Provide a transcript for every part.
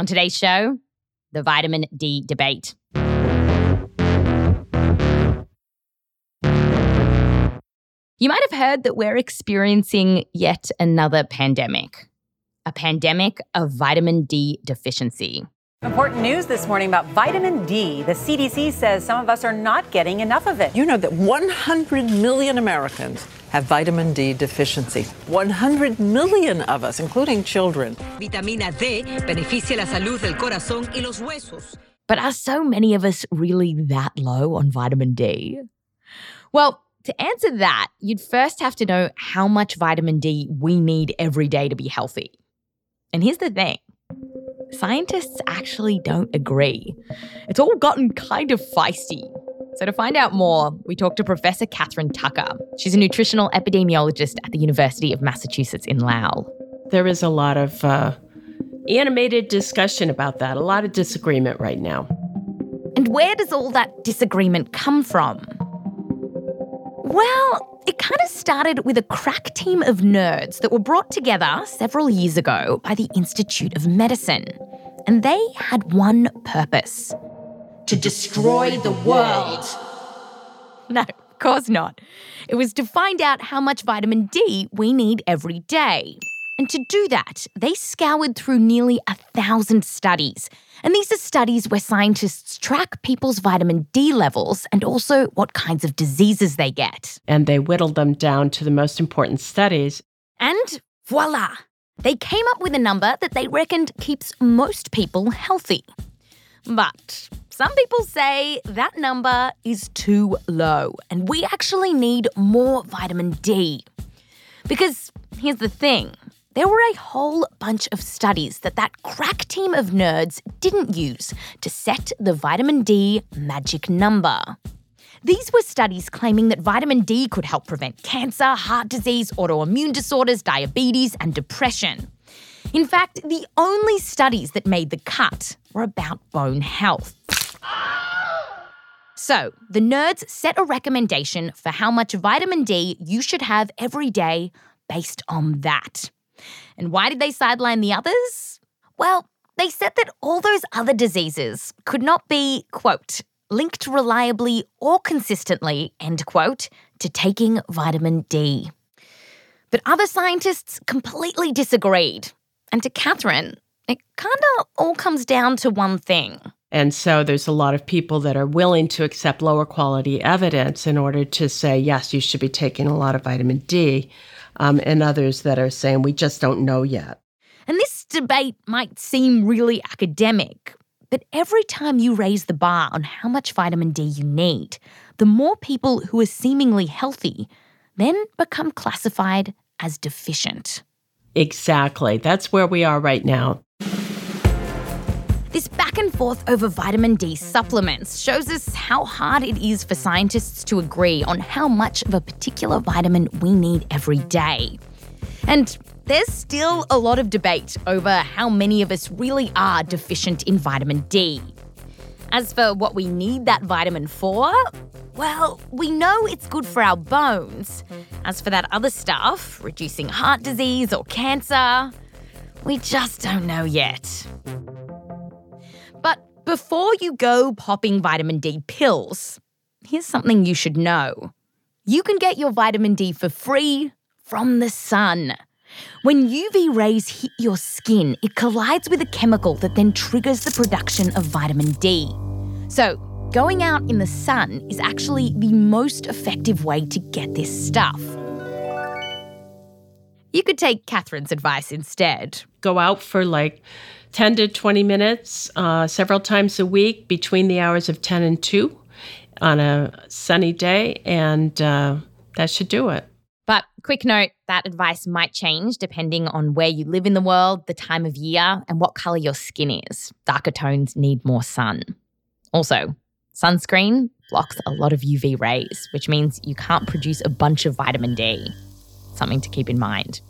On today's show, the vitamin D debate. You might have heard that we're experiencing yet another pandemic a pandemic of vitamin D deficiency. Important news this morning about vitamin D. The CDC says some of us are not getting enough of it. You know that 100 million Americans have vitamin D deficiency. 100 million of us, including children. Vitamina D beneficia la salud del corazón y los huesos. But are so many of us really that low on vitamin D? Well, to answer that, you'd first have to know how much vitamin D we need every day to be healthy. And here's the thing scientists actually don't agree. It's all gotten kind of feisty. So, to find out more, we talked to Professor Katherine Tucker. She's a nutritional epidemiologist at the University of Massachusetts in Lowell. There is a lot of uh, animated discussion about that, a lot of disagreement right now. And where does all that disagreement come from? Well, it kind of started with a crack team of nerds that were brought together several years ago by the Institute of Medicine. And they had one purpose to destroy the world. No, of course not. It was to find out how much vitamin D we need every day. And to do that, they scoured through nearly a thousand studies. And these are studies where scientists track people's vitamin D levels and also what kinds of diseases they get. And they whittled them down to the most important studies. And voila! They came up with a number that they reckoned keeps most people healthy. But some people say that number is too low, and we actually need more vitamin D. Because here's the thing there were a whole bunch of studies that that crack team of nerds didn't use to set the vitamin D magic number. These were studies claiming that vitamin D could help prevent cancer, heart disease, autoimmune disorders, diabetes, and depression. In fact, the only studies that made the cut were about bone health. So, the nerds set a recommendation for how much vitamin D you should have every day based on that. And why did they sideline the others? Well, they said that all those other diseases could not be, quote, linked reliably or consistently, end quote, to taking vitamin D. But other scientists completely disagreed. And to Katherine, it kind of all comes down to one thing. And so there's a lot of people that are willing to accept lower quality evidence in order to say, yes, you should be taking a lot of vitamin D, um, and others that are saying, we just don't know yet. And this debate might seem really academic, but every time you raise the bar on how much vitamin D you need, the more people who are seemingly healthy then become classified as deficient. Exactly. That's where we are right now. This back and forth over vitamin D supplements shows us how hard it is for scientists to agree on how much of a particular vitamin we need every day. And there's still a lot of debate over how many of us really are deficient in vitamin D. As for what we need that vitamin for, well, we know it's good for our bones. As for that other stuff, reducing heart disease or cancer, we just don't know yet. Before you go popping vitamin D pills, here's something you should know. You can get your vitamin D for free from the sun. When UV rays hit your skin, it collides with a chemical that then triggers the production of vitamin D. So, going out in the sun is actually the most effective way to get this stuff. You could take Katherine's advice instead. Go out for like 10 to 20 minutes uh, several times a week between the hours of 10 and 2 on a sunny day, and uh, that should do it. But quick note that advice might change depending on where you live in the world, the time of year, and what color your skin is. Darker tones need more sun. Also, sunscreen blocks a lot of UV rays, which means you can't produce a bunch of vitamin D. Something to keep in mind.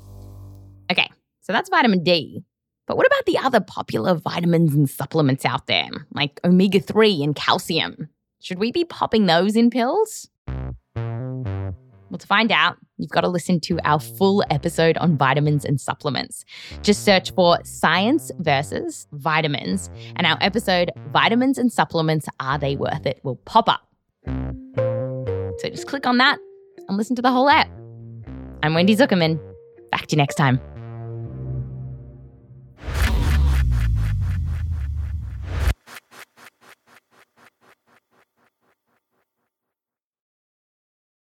Okay, so that's vitamin D. But what about the other popular vitamins and supplements out there, like omega 3 and calcium? Should we be popping those in pills? Well, to find out, you've got to listen to our full episode on vitamins and supplements. Just search for Science versus Vitamins, and our episode, Vitamins and Supplements Are They Worth It, will pop up. So just click on that and listen to the whole app. I'm Wendy Zukerman. Back to you next time.